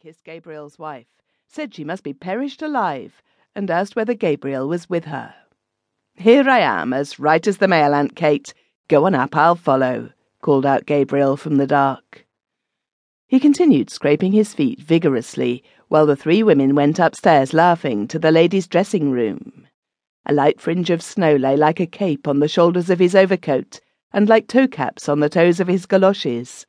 kissed Gabriel's wife, said she must be perished alive, and asked whether Gabriel was with her. Here I am, as right as the mail, Aunt Kate. Go on up, I'll follow, called out Gabriel from the dark. He continued scraping his feet vigorously while the three women went upstairs laughing to the ladies' dressing room. A light fringe of snow lay like a cape on the shoulders of his overcoat and like toe caps on the toes of his galoshes,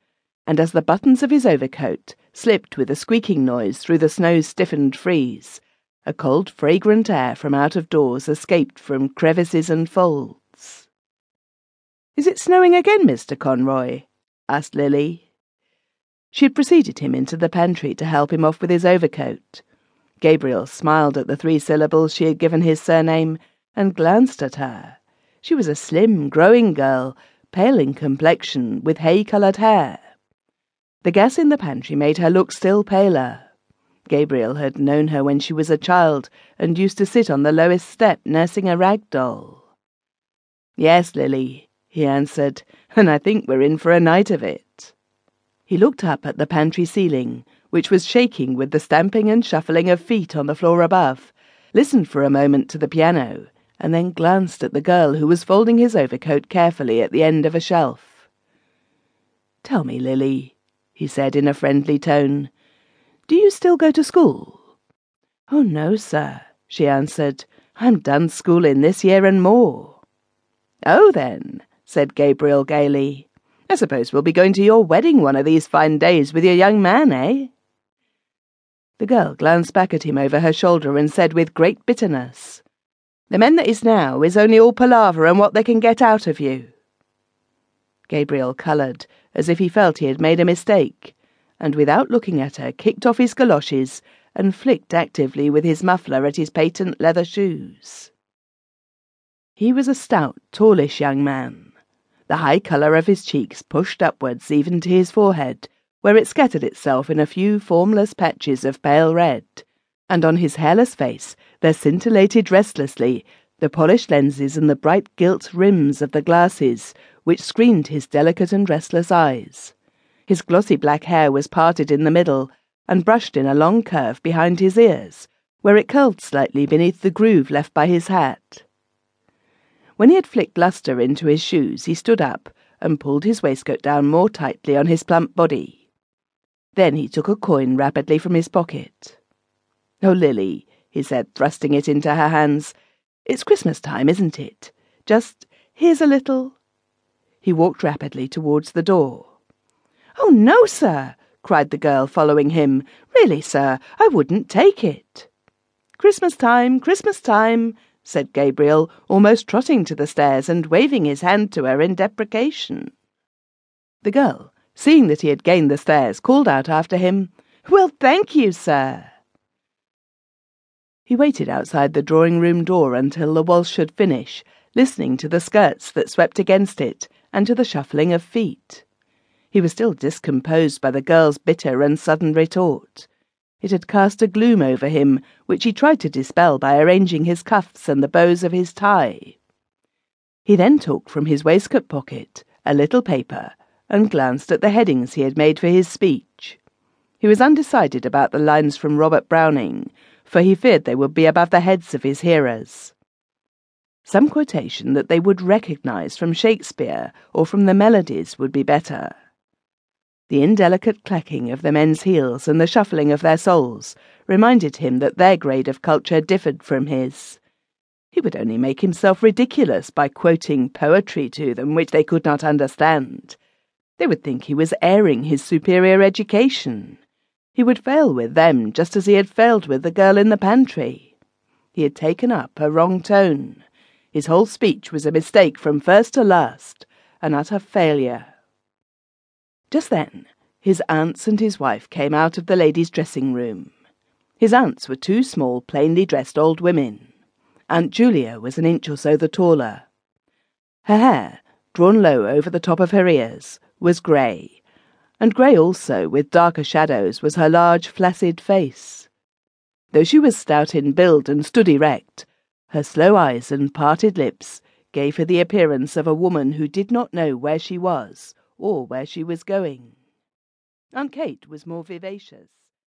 and as the buttons of his overcoat slipped with a squeaking noise through the snow-stiffened frieze, a cold, fragrant air from out of doors escaped from crevices and folds. Is it snowing again, Mr. Conroy? asked Lily. She had preceded him into the pantry to help him off with his overcoat. Gabriel smiled at the three syllables she had given his surname and glanced at her. She was a slim, growing girl pale in complexion, with hay-coloured hair. The gas in the pantry made her look still paler. Gabriel had known her when she was a child and used to sit on the lowest step nursing a rag doll. Yes, Lily, he answered, and I think we're in for a night of it. He looked up at the pantry ceiling, which was shaking with the stamping and shuffling of feet on the floor above, listened for a moment to the piano, and then glanced at the girl who was folding his overcoat carefully at the end of a shelf. Tell me, Lily, he said in a friendly tone, do you still go to school? Oh, no, sir, she answered. I'm done schooling this year and more. Oh, then, said Gabriel gaily. I suppose we'll be going to your wedding one of these fine days with your young man, eh? The girl glanced back at him over her shoulder and said with great bitterness, the men that is now is only all palaver and what they can get out of you. Gabriel coloured, as if he felt he had made a mistake, and without looking at her, kicked off his galoshes and flicked actively with his muffler at his patent leather shoes. He was a stout, tallish young man. The high colour of his cheeks pushed upwards even to his forehead, where it scattered itself in a few formless patches of pale red, and on his hairless face there scintillated restlessly the polished lenses and the bright gilt rims of the glasses which screened his delicate and restless eyes. His glossy black hair was parted in the middle and brushed in a long curve behind his ears, where it curled slightly beneath the groove left by his hat. When he had flicked lustre into his shoes, he stood up and pulled his waistcoat down more tightly on his plump body. Then he took a coin rapidly from his pocket. Oh, Lily, he said, thrusting it into her hands. It's Christmas time, isn't it? Just here's a little. He walked rapidly towards the door. Oh, no, sir, cried the girl, following him. Really, sir, I wouldn't take it. Christmas time, Christmas time, said Gabriel, almost trotting to the stairs and waving his hand to her in deprecation. The girl, seeing that he had gained the stairs, called out after him, Well, thank you, sir. He waited outside the drawing room door until the waltz should finish, listening to the skirts that swept against it and to the shuffling of feet. He was still discomposed by the girl's bitter and sudden retort. It had cast a gloom over him, which he tried to dispel by arranging his cuffs and the bows of his tie. He then took from his waistcoat pocket a little paper and glanced at the headings he had made for his speech. He was undecided about the lines from Robert Browning, for he feared they would be above the heads of his hearers. Some quotation that they would recognize from Shakespeare or from the melodies would be better. The indelicate clacking of the men's heels and the shuffling of their soles reminded him that their grade of culture differed from his. He would only make himself ridiculous by quoting poetry to them which they could not understand. They would think he was airing his superior education. He would fail with them just as he had failed with the girl in the pantry. He had taken up a wrong tone. His whole speech was a mistake from first to last, an utter failure. Just then, his aunts and his wife came out of the ladies' dressing room. His aunts were two small, plainly dressed old women. Aunt Julia was an inch or so the taller. Her hair, drawn low over the top of her ears, was grey, and grey also, with darker shadows, was her large, flaccid face. Though she was stout in build and stood erect, her slow eyes and parted lips gave her the appearance of a woman who did not know where she was or where she was going. Aunt Kate was more vivacious.